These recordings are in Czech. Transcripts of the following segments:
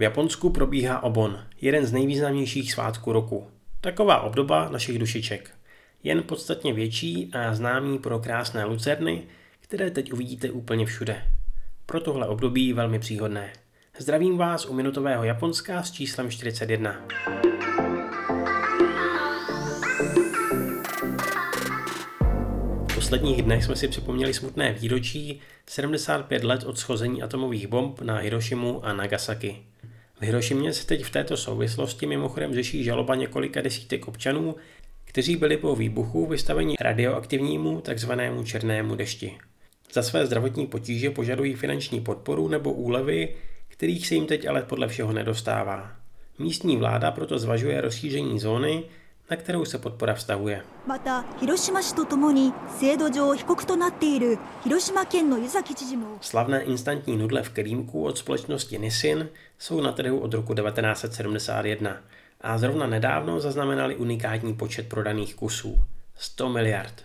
V Japonsku probíhá Obon, jeden z nejvýznamnějších svátků roku. Taková obdoba našich dušiček. Jen podstatně větší a známý pro krásné lucerny, které teď uvidíte úplně všude. Pro tohle období velmi příhodné. Zdravím vás u minutového Japonska s číslem 41. V posledních dnech jsme si připomněli smutné výročí 75 let od schození atomových bomb na Hirošimu a Nagasaki. V Hirošimě se teď v této souvislosti mimochodem řeší žaloba několika desítek občanů, kteří byli po výbuchu vystaveni radioaktivnímu takzvanému černému dešti. Za své zdravotní potíže požadují finanční podporu nebo úlevy, kterých se jim teď ale podle všeho nedostává. Místní vláda proto zvažuje rozšíření zóny, na kterou se podpora vztahuje. Slavné instantní nudle v Kerýmku od společnosti Nissin jsou na trhu od roku 1971 a zrovna nedávno zaznamenali unikátní počet prodaných kusů. 100 miliard.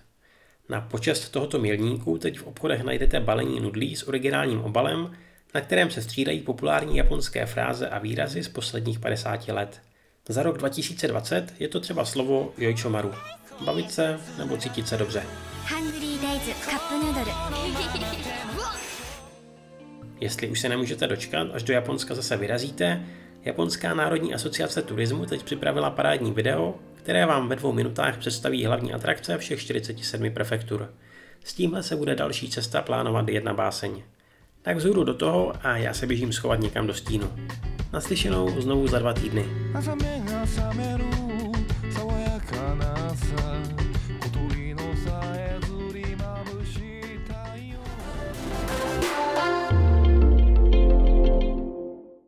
Na počest tohoto milníku teď v obchodech najdete balení nudlí s originálním obalem, na kterém se střídají populární japonské fráze a výrazy z posledních 50 let. Za rok 2020 je to třeba slovo Yoichomaru. Bavit se nebo cítit se dobře. Jestli už se nemůžete dočkat, až do Japonska zase vyrazíte, Japonská národní asociace turismu teď připravila parádní video, které vám ve dvou minutách představí hlavní atrakce všech 47 prefektur. S tímhle se bude další cesta plánovat jedna báseň. Tak vzhůru do toho a já se běžím schovat někam do stínu. Naslyšenou znovu za dva týdny.